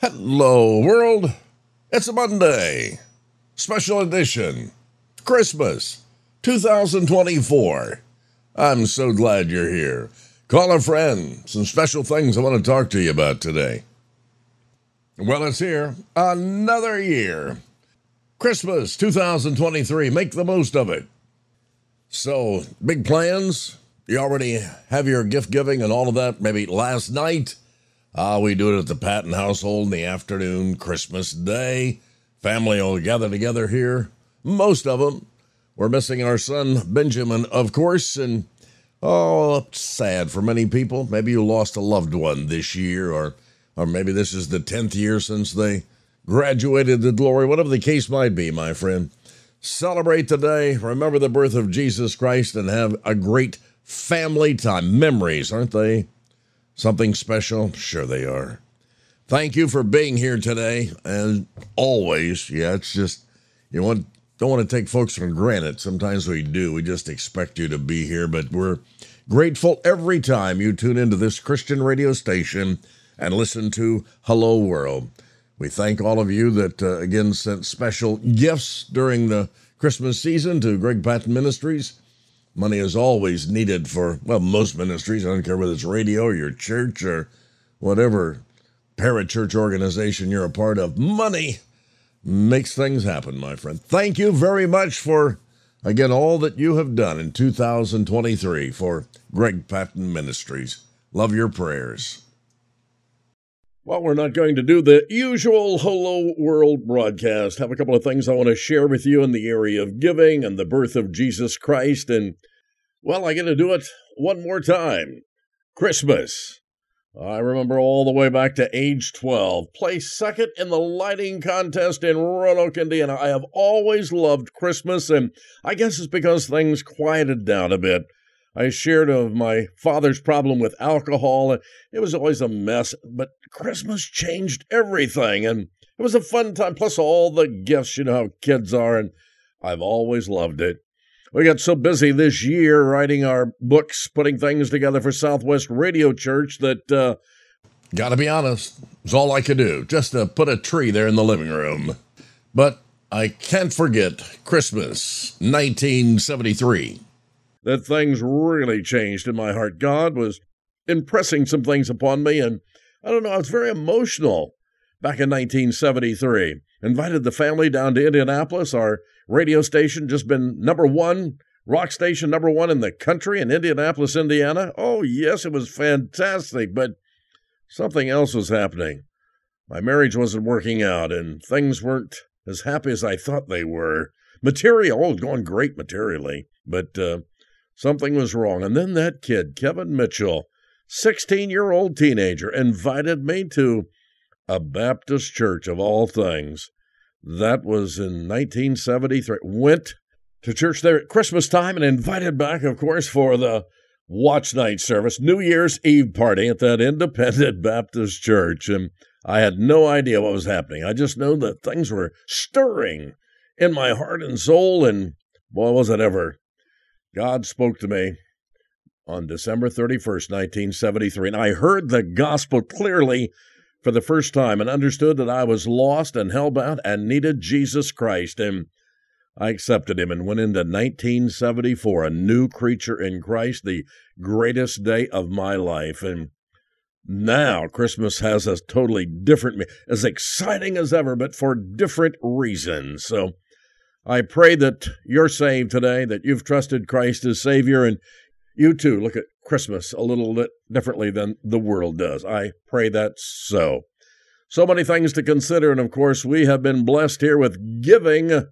Hello, world. It's a Monday. Special edition. Christmas 2024. I'm so glad you're here. Call a friend. Some special things I want to talk to you about today. Well, it's here. Another year. Christmas 2023. Make the most of it. So, big plans? You already have your gift giving and all of that maybe last night? Ah, we do it at the Patten household in the afternoon, Christmas Day. Family will gather together here. Most of them. We're missing our son, Benjamin, of course, and oh, sad for many people. Maybe you lost a loved one this year, or, or maybe this is the 10th year since they graduated to glory, whatever the case might be, my friend. Celebrate today, remember the birth of Jesus Christ, and have a great family time. Memories, aren't they? Something special? Sure, they are. Thank you for being here today. And always, yeah, it's just, you want, don't want to take folks for granted. Sometimes we do. We just expect you to be here, but we're grateful every time you tune into this Christian radio station and listen to Hello World. We thank all of you that, uh, again, sent special gifts during the Christmas season to Greg Patten Ministries. Money is always needed for, well, most ministries. I don't care whether it's radio or your church or whatever parachurch organization you're a part of. Money makes things happen, my friend. Thank you very much for, again, all that you have done in 2023 for Greg Patten Ministries. Love your prayers. Well, we're not going to do the usual Hello World broadcast. Have a couple of things I want to share with you in the area of giving and the birth of Jesus Christ. And, well, I get to do it one more time Christmas. I remember all the way back to age 12. Placed second in the lighting contest in Roanoke, Indiana. I have always loved Christmas, and I guess it's because things quieted down a bit. I shared of my father's problem with alcohol, and it was always a mess. But Christmas changed everything, and it was a fun time. Plus, all the gifts, you know how kids are, and I've always loved it. We got so busy this year writing our books, putting things together for Southwest Radio Church that, uh, gotta be honest, it's all I could do just to put a tree there in the living room. But I can't forget Christmas 1973 that things really changed in my heart. God was impressing some things upon me, and I don't know, I was very emotional back in 1973. Invited the family down to Indianapolis. Our radio station just been number one, rock station number one in the country in Indianapolis, Indiana. Oh, yes, it was fantastic, but something else was happening. My marriage wasn't working out, and things weren't as happy as I thought they were. Material, oh, going great materially, but uh, Something was wrong. And then that kid, Kevin Mitchell, 16 year old teenager, invited me to a Baptist church of all things. That was in 1973. Went to church there at Christmas time and invited back, of course, for the watch night service, New Year's Eve party at that independent Baptist church. And I had no idea what was happening. I just know that things were stirring in my heart and soul. And boy, was it ever God spoke to me on December 31st, 1973, and I heard the gospel clearly for the first time and understood that I was lost and hellbound and needed Jesus Christ. And I accepted him and went into 1974, a new creature in Christ, the greatest day of my life. And now Christmas has a totally different, as exciting as ever, but for different reasons. So I pray that you're saved today, that you've trusted Christ as Savior, and you too look at Christmas a little bit differently than the world does. I pray that's so. So many things to consider, and of course, we have been blessed here with giving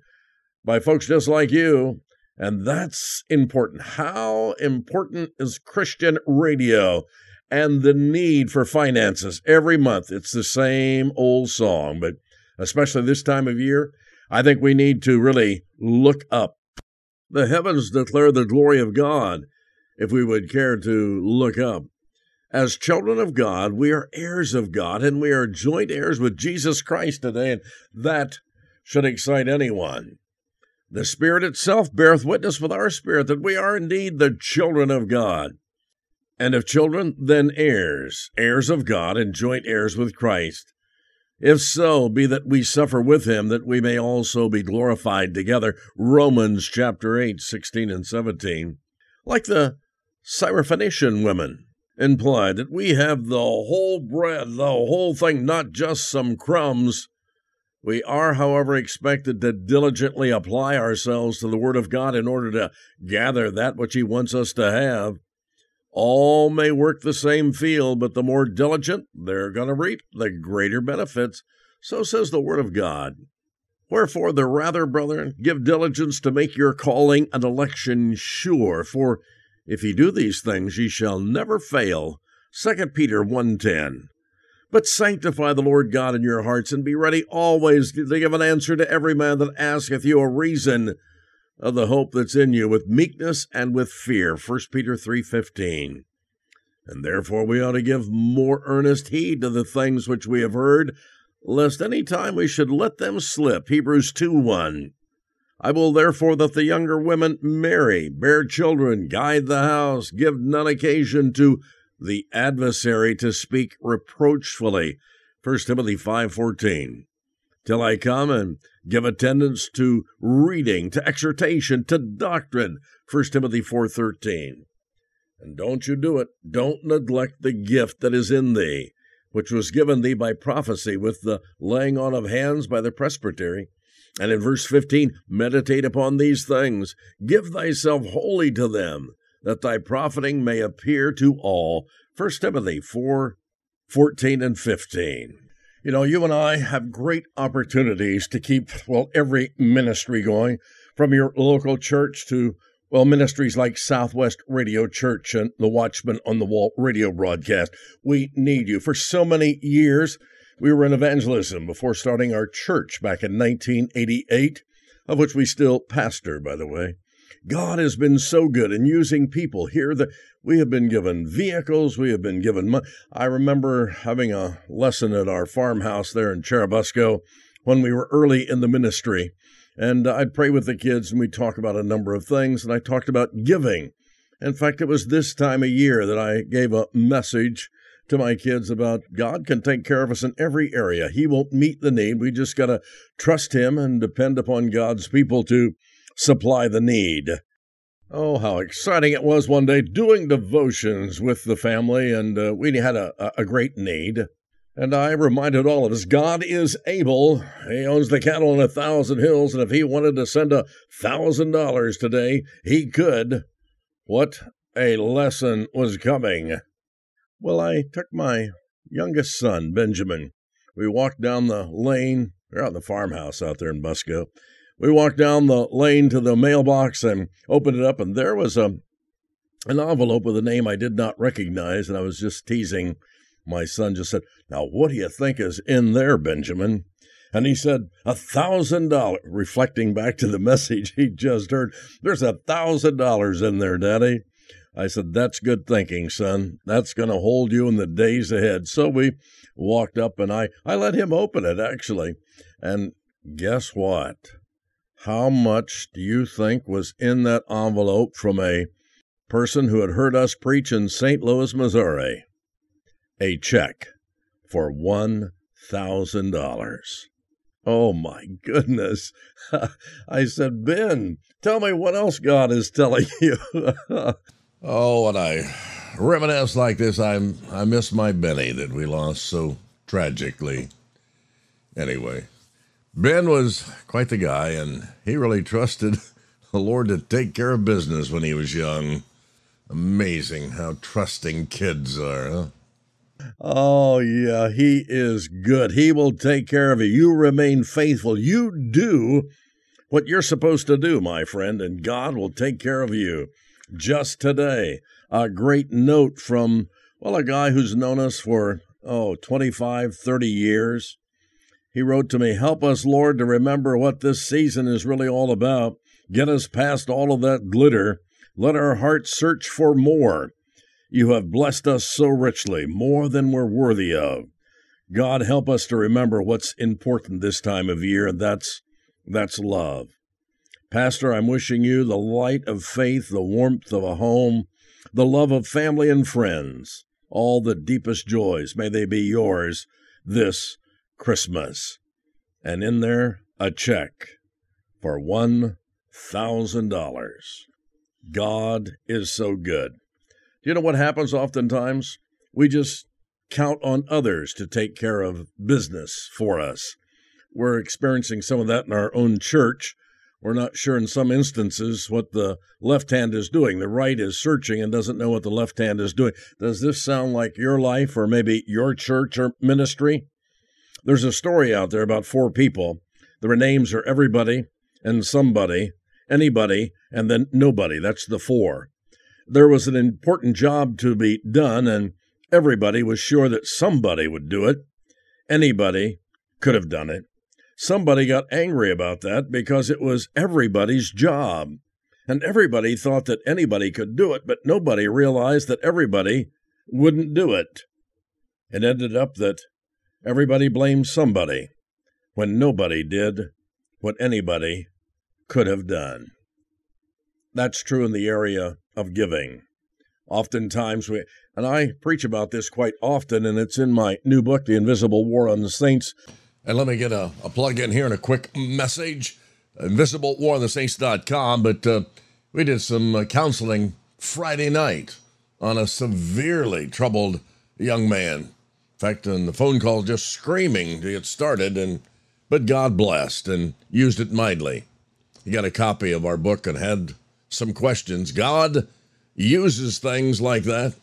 by folks just like you, and that's important. How important is Christian radio and the need for finances every month? It's the same old song, but especially this time of year, I think we need to really look up. The heavens declare the glory of God, if we would care to look up. As children of God, we are heirs of God, and we are joint heirs with Jesus Christ today, and that should excite anyone. The Spirit itself beareth witness with our spirit that we are indeed the children of God. And if children, then heirs, heirs of God, and joint heirs with Christ. If so, be that we suffer with him, that we may also be glorified together. Romans chapter 8, 16 and 17. Like the Syrophoenician women, imply that we have the whole bread, the whole thing, not just some crumbs. We are, however, expected to diligently apply ourselves to the Word of God in order to gather that which He wants us to have. All may work the same field, but the more diligent, they're going to reap the greater benefits. So says the Word of God. Wherefore, the rather, brethren, give diligence to make your calling and election sure. For if ye do these things, ye shall never fail. 2 Peter 1.10 But sanctify the Lord God in your hearts, and be ready always to give an answer to every man that asketh you a reason of the hope that's in you with meekness and with fear. 1 peter 3.15 and therefore we ought to give more earnest heed to the things which we have heard lest any time we should let them slip. Hebrews 2.1 i will therefore that the younger women marry bear children guide the house give none occasion to the adversary to speak reproachfully 1 timothy 5.14 till I come and give attendance to reading, to exhortation, to doctrine. 1 Timothy 4:13. And don't you do it. Don't neglect the gift that is in thee, which was given thee by prophecy with the laying on of hands by the presbytery. And in verse 15, meditate upon these things, give thyself wholly to them, that thy profiting may appear to all. 1 Timothy 4 14 and 15. You know, you and I have great opportunities to keep, well, every ministry going, from your local church to, well, ministries like Southwest Radio Church and the Watchman on the Wall radio broadcast. We need you. For so many years, we were in evangelism before starting our church back in 1988, of which we still pastor, by the way. God has been so good in using people here that we have been given vehicles, we have been given money. I remember having a lesson at our farmhouse there in Churubusco when we were early in the ministry. And I'd pray with the kids and we'd talk about a number of things. And I talked about giving. In fact, it was this time of year that I gave a message to my kids about God can take care of us in every area. He won't meet the need. We just got to trust Him and depend upon God's people to supply the need. Oh, how exciting it was one day doing devotions with the family, and uh, we had a, a great need. And I reminded all of us God is able. He owns the cattle on a thousand hills, and if he wanted to send a thousand dollars today, he could. What a lesson was coming. Well, I took my youngest son, Benjamin. We walked down the lane. We're out in the farmhouse out there in Busco. We walked down the lane to the mailbox and opened it up, and there was a an envelope with a name I did not recognize, and I was just teasing. My son just said, Now, what do you think is in there, Benjamin? And he said, A thousand dollars, reflecting back to the message he just heard. There's a thousand dollars in there, Daddy. I said, That's good thinking, son. That's going to hold you in the days ahead. So we walked up and I, I let him open it, actually. And guess what? How much do you think was in that envelope from a person who had heard us preach in St. Louis, Missouri? A check for $1,000. Oh my goodness. I said, Ben, tell me what else God is telling you. oh, when I reminisce like this, I'm I miss my Benny that we lost so tragically. Anyway, Ben was quite the guy, and he really trusted the Lord to take care of business when he was young. Amazing how trusting kids are, huh? Oh, yeah, he is good. He will take care of you. You remain faithful. You do what you're supposed to do, my friend, and God will take care of you. Just today, a great note from, well, a guy who's known us for, oh, 25, 30 years. He wrote to me, Help us, Lord, to remember what this season is really all about. Get us past all of that glitter. Let our hearts search for more. You have blessed us so richly, more than we're worthy of. God, help us to remember what's important this time of year, and that's, that's love. Pastor, I'm wishing you the light of faith, the warmth of a home, the love of family and friends, all the deepest joys. May they be yours this Christmas. And in there, a check for $1,000. God is so good. Do you know what happens oftentimes? We just count on others to take care of business for us. We're experiencing some of that in our own church. We're not sure in some instances what the left hand is doing. The right is searching and doesn't know what the left hand is doing. Does this sound like your life or maybe your church or ministry? There's a story out there about four people. Their names are everybody and somebody, anybody, and then nobody. That's the four. There was an important job to be done, and everybody was sure that somebody would do it. Anybody could have done it. Somebody got angry about that because it was everybody's job. And everybody thought that anybody could do it, but nobody realized that everybody wouldn't do it. It ended up that everybody blamed somebody when nobody did what anybody could have done. That's true in the area of giving. Oftentimes, we, and I preach about this quite often, and it's in my new book, The Invisible War on the Saints. And let me get a, a plug in here and a quick message. InvisibleWarOnTheSaints.com. But uh, we did some uh, counseling Friday night on a severely troubled young man. In fact, on the phone call, just screaming to get started, and but God blessed and used it mightily. He got a copy of our book and had some questions. God uses things like that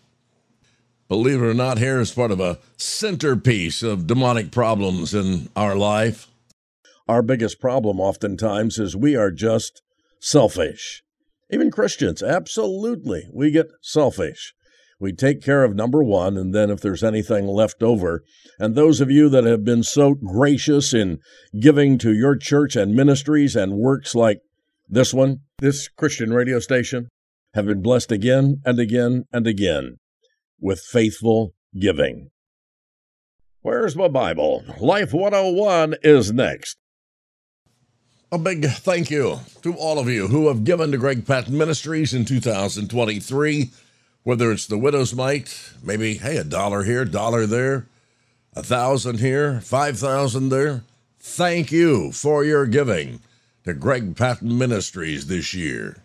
believe it or not, hair is part of a centerpiece of demonic problems in our life. Our biggest problem oftentimes is we are just selfish. Even Christians, absolutely, we get selfish. We take care of number one, and then if there's anything left over, and those of you that have been so gracious in giving to your church and ministries and works like this one, this Christian radio station, have been blessed again and again and again with faithful giving. Where's my Bible? Life 101 is next. A big thank you to all of you who have given to Greg Patten Ministries in 2023, whether it's the widow's mite, maybe, hey, a dollar here, dollar there, a thousand here, five thousand there. Thank you for your giving to Greg Patten Ministries this year.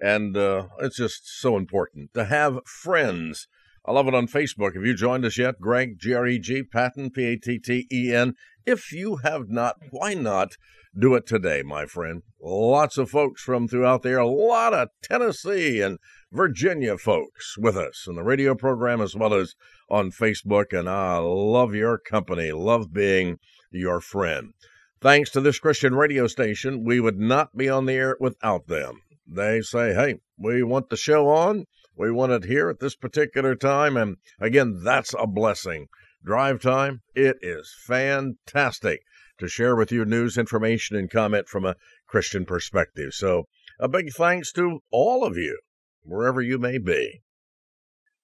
And uh, it's just so important to have friends I love it on Facebook. Have you joined us yet? Greg, G R E G, Patten, P A T T E N. If you have not, why not do it today, my friend? Lots of folks from throughout there, a lot of Tennessee and Virginia folks with us in the radio program as well as on Facebook. And I love your company, love being your friend. Thanks to this Christian radio station, we would not be on the air without them. They say, hey, we want the show on we want it here at this particular time. And again, that's a blessing. Drive time, it is fantastic to share with you news, information, and comment from a Christian perspective. So, a big thanks to all of you, wherever you may be.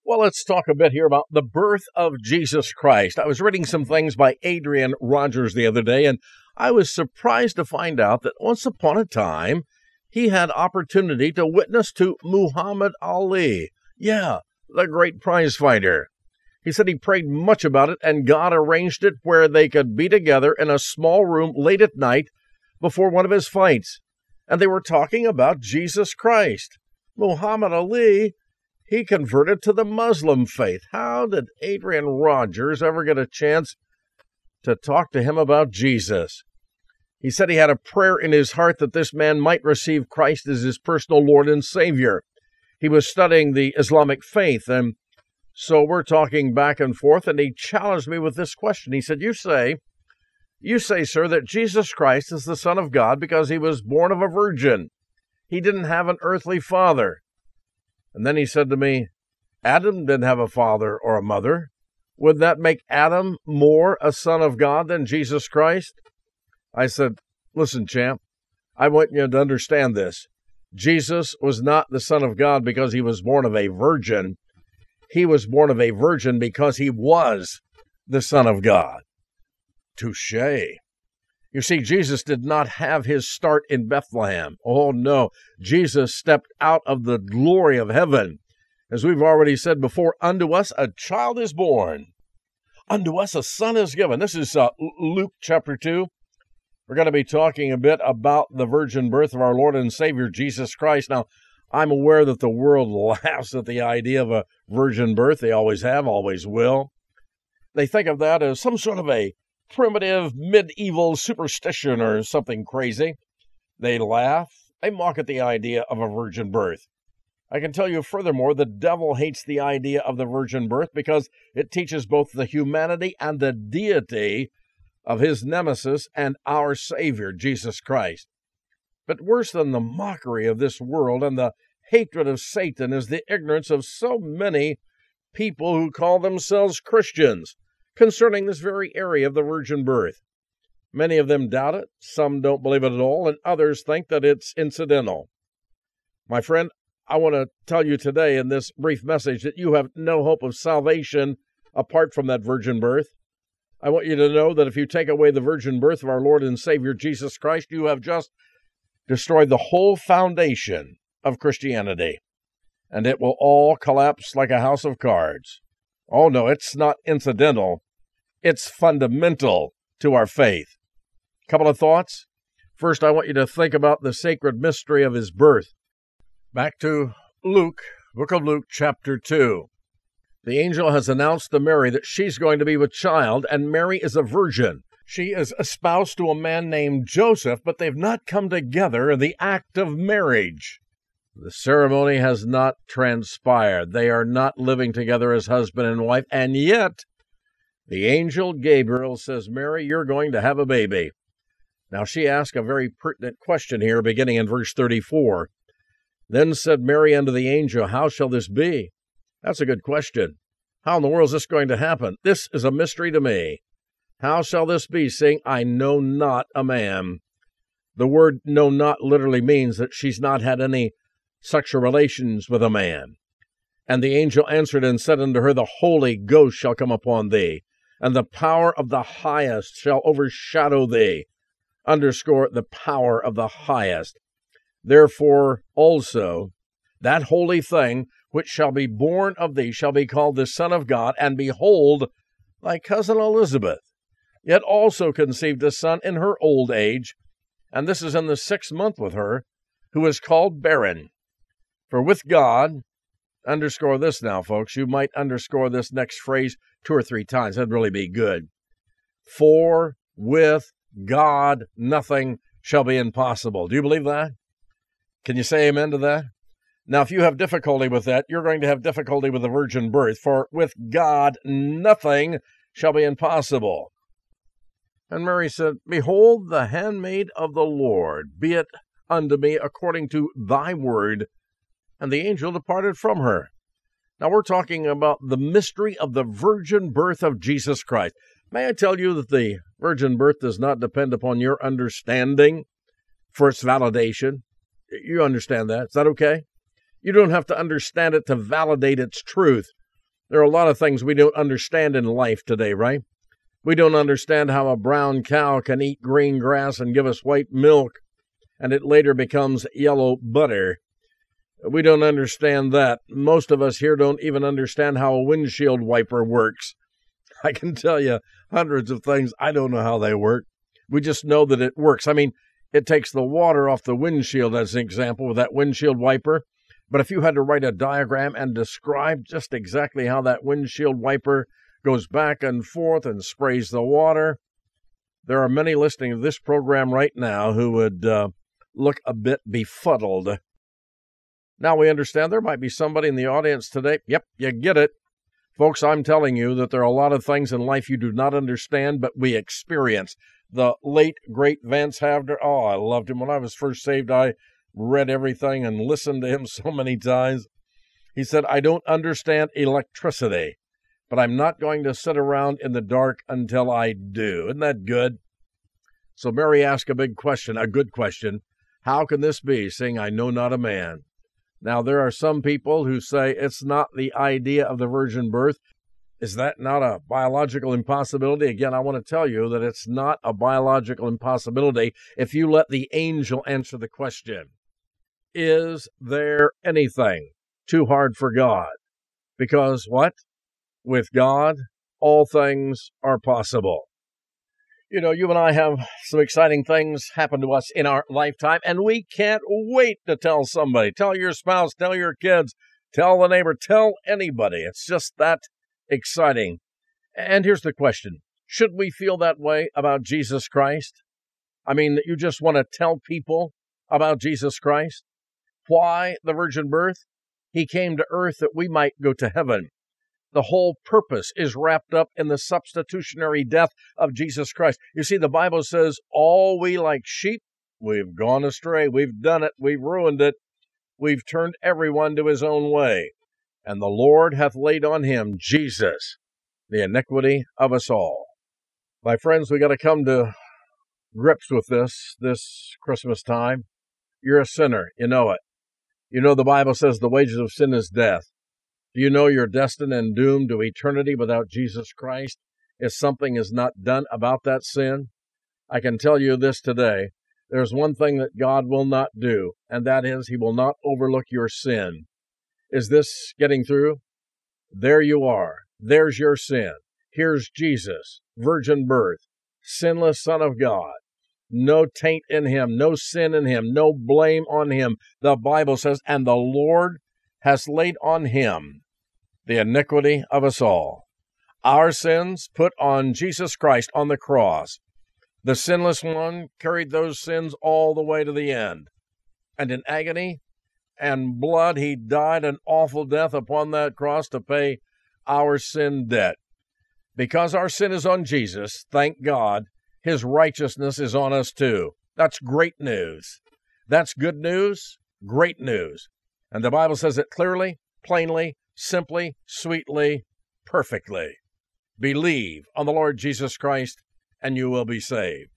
Well, let's talk a bit here about the birth of Jesus Christ. I was reading some things by Adrian Rogers the other day, and I was surprised to find out that once upon a time, he had opportunity to witness to Muhammad Ali. Yeah, the great prize fighter. He said he prayed much about it, and God arranged it where they could be together in a small room late at night before one of his fights. And they were talking about Jesus Christ. Muhammad Ali, he converted to the Muslim faith. How did Adrian Rogers ever get a chance to talk to him about Jesus? He said he had a prayer in his heart that this man might receive Christ as his personal Lord and Savior. He was studying the Islamic faith, and so we're talking back and forth, and he challenged me with this question. He said, You say, you say, sir, that Jesus Christ is the Son of God because he was born of a virgin. He didn't have an earthly father. And then he said to me, Adam didn't have a father or a mother. Would that make Adam more a son of God than Jesus Christ? I said, Listen, champ, I want you to understand this. Jesus was not the Son of God because he was born of a virgin. He was born of a virgin because he was the Son of God. Touche. You see, Jesus did not have his start in Bethlehem. Oh, no. Jesus stepped out of the glory of heaven. As we've already said before, unto us a child is born, unto us a son is given. This is uh, Luke chapter 2. We're going to be talking a bit about the virgin birth of our Lord and Savior Jesus Christ. Now, I'm aware that the world laughs at the idea of a virgin birth. They always have, always will. They think of that as some sort of a primitive medieval superstition or something crazy. They laugh. They mock at the idea of a virgin birth. I can tell you furthermore, the devil hates the idea of the virgin birth because it teaches both the humanity and the deity of his nemesis and our Savior, Jesus Christ. But worse than the mockery of this world and the hatred of Satan is the ignorance of so many people who call themselves Christians concerning this very area of the virgin birth. Many of them doubt it, some don't believe it at all, and others think that it's incidental. My friend, I want to tell you today in this brief message that you have no hope of salvation apart from that virgin birth. I want you to know that if you take away the virgin birth of our Lord and Savior Jesus Christ, you have just destroyed the whole foundation of Christianity, and it will all collapse like a house of cards. Oh, no, it's not incidental, it's fundamental to our faith. Couple of thoughts. First, I want you to think about the sacred mystery of his birth. Back to Luke, book of Luke, chapter 2. The angel has announced to Mary that she's going to be with child, and Mary is a virgin. She is espoused to a man named Joseph, but they've not come together in the act of marriage. The ceremony has not transpired. They are not living together as husband and wife, and yet the angel Gabriel says, Mary, you're going to have a baby. Now, she asks a very pertinent question here, beginning in verse 34. Then said Mary unto the angel, How shall this be? That's a good question. How in the world is this going to happen? This is a mystery to me. How shall this be, seeing I know not a man? The word know not literally means that she's not had any sexual relations with a man. And the angel answered and said unto her, The Holy Ghost shall come upon thee, and the power of the highest shall overshadow thee. Underscore the power of the highest. Therefore also that holy thing which shall be born of thee shall be called the Son of God, and behold, thy cousin Elizabeth, yet also conceived a son in her old age, and this is in the sixth month with her, who is called barren. For with God, underscore this now, folks, you might underscore this next phrase two or three times. That'd really be good. For with God nothing shall be impossible. Do you believe that? Can you say amen to that? Now, if you have difficulty with that, you're going to have difficulty with the virgin birth, for with God nothing shall be impossible. And Mary said, Behold, the handmaid of the Lord, be it unto me according to thy word. And the angel departed from her. Now, we're talking about the mystery of the virgin birth of Jesus Christ. May I tell you that the virgin birth does not depend upon your understanding for its validation? You understand that. Is that okay? You don't have to understand it to validate its truth. There are a lot of things we don't understand in life today, right? We don't understand how a brown cow can eat green grass and give us white milk, and it later becomes yellow butter. We don't understand that. Most of us here don't even understand how a windshield wiper works. I can tell you hundreds of things. I don't know how they work. We just know that it works. I mean, it takes the water off the windshield as an example with that windshield wiper. But if you had to write a diagram and describe just exactly how that windshield wiper goes back and forth and sprays the water, there are many listening to this program right now who would uh, look a bit befuddled. Now we understand there might be somebody in the audience today. Yep, you get it. Folks, I'm telling you that there are a lot of things in life you do not understand, but we experience the late great Vance Havner. Oh, I loved him when I was first saved. I read everything and listened to him so many times. He said, I don't understand electricity, but I'm not going to sit around in the dark until I do. Isn't that good? So Mary asked a big question, a good question. How can this be, seeing I know not a man? Now, there are some people who say it's not the idea of the virgin birth, is that not a biological impossibility? Again, I want to tell you that it's not a biological impossibility if you let the angel answer the question Is there anything too hard for God? Because what? With God, all things are possible. You know, you and I have some exciting things happen to us in our lifetime, and we can't wait to tell somebody. Tell your spouse, tell your kids, tell the neighbor, tell anybody. It's just that exciting. And here's the question Should we feel that way about Jesus Christ? I mean, that you just want to tell people about Jesus Christ? Why the virgin birth? He came to earth that we might go to heaven. The whole purpose is wrapped up in the substitutionary death of Jesus Christ. You see, the Bible says, All we like sheep, we've gone astray. We've done it. We've ruined it. We've turned everyone to his own way. And the Lord hath laid on him, Jesus, the iniquity of us all. My friends, we got to come to grips with this this Christmas time. You're a sinner. You know it. You know the Bible says the wages of sin is death. Do you know you're destined and doomed to eternity without Jesus Christ if something is not done about that sin? I can tell you this today. There's one thing that God will not do, and that is He will not overlook your sin. Is this getting through? There you are. There's your sin. Here's Jesus, virgin birth, sinless Son of God. No taint in him, no sin in him, no blame on him. The Bible says, and the Lord has laid on him the iniquity of us all. Our sins put on Jesus Christ on the cross. The sinless one carried those sins all the way to the end. And in agony and blood, he died an awful death upon that cross to pay our sin debt. Because our sin is on Jesus, thank God, his righteousness is on us too. That's great news. That's good news, great news. And the Bible says it clearly, plainly, simply, sweetly, perfectly. Believe on the Lord Jesus Christ, and you will be saved.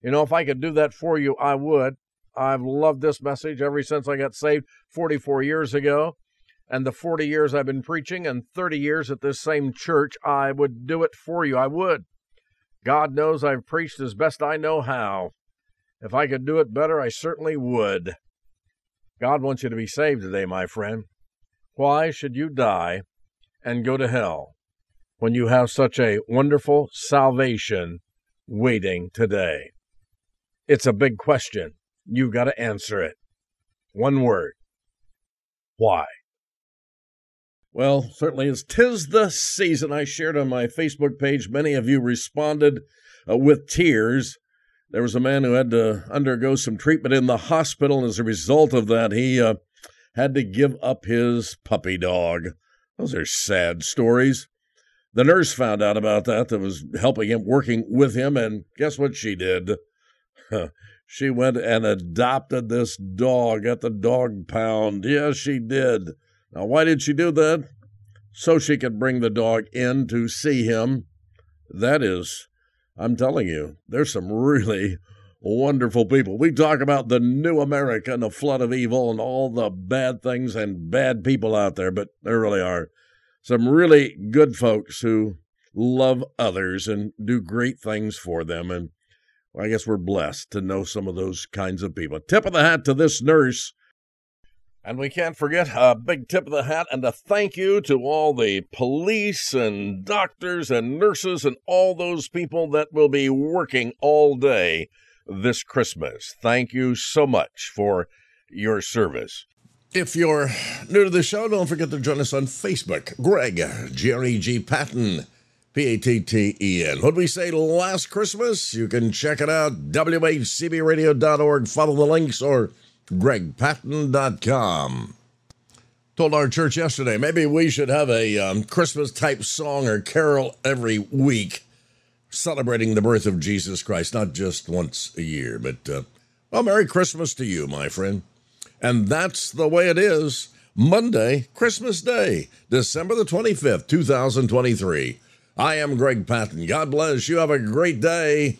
You know, if I could do that for you, I would. I've loved this message ever since I got saved 44 years ago. And the 40 years I've been preaching and 30 years at this same church, I would do it for you. I would. God knows I've preached as best I know how. If I could do it better, I certainly would. God wants you to be saved today, my friend. Why should you die and go to hell when you have such a wonderful salvation waiting today? It's a big question. You've got to answer it. One word. Why? Well, certainly as tis the season, I shared on my Facebook page. Many of you responded uh, with tears. There was a man who had to undergo some treatment in the hospital, and as a result of that, he uh, had to give up his puppy dog. Those are sad stories. The nurse found out about that, that was helping him, working with him, and guess what she did? she went and adopted this dog at the dog pound. Yes, she did. Now, why did she do that? So she could bring the dog in to see him. That is, I'm telling you, there's some really wonderful people. We talk about the new America and the flood of evil and all the bad things and bad people out there, but there really are some really good folks who love others and do great things for them. And I guess we're blessed to know some of those kinds of people. Tip of the hat to this nurse. And we can't forget a big tip of the hat and a thank you to all the police and doctors and nurses and all those people that will be working all day this Christmas. Thank you so much for your service. If you're new to the show, don't forget to join us on Facebook. Greg, Jerry G. Patten, P A T T E N. What we say last Christmas? You can check it out, WHCBradio.org. Follow the links or gregpatten.com. Told our church yesterday, maybe we should have a um, Christmas type song or carol every week celebrating the birth of Jesus Christ, not just once a year, but, uh, well, Merry Christmas to you, my friend. And that's the way it is. Monday, Christmas Day, December the 25th, 2023. I am Greg Patten. God bless you. Have a great day.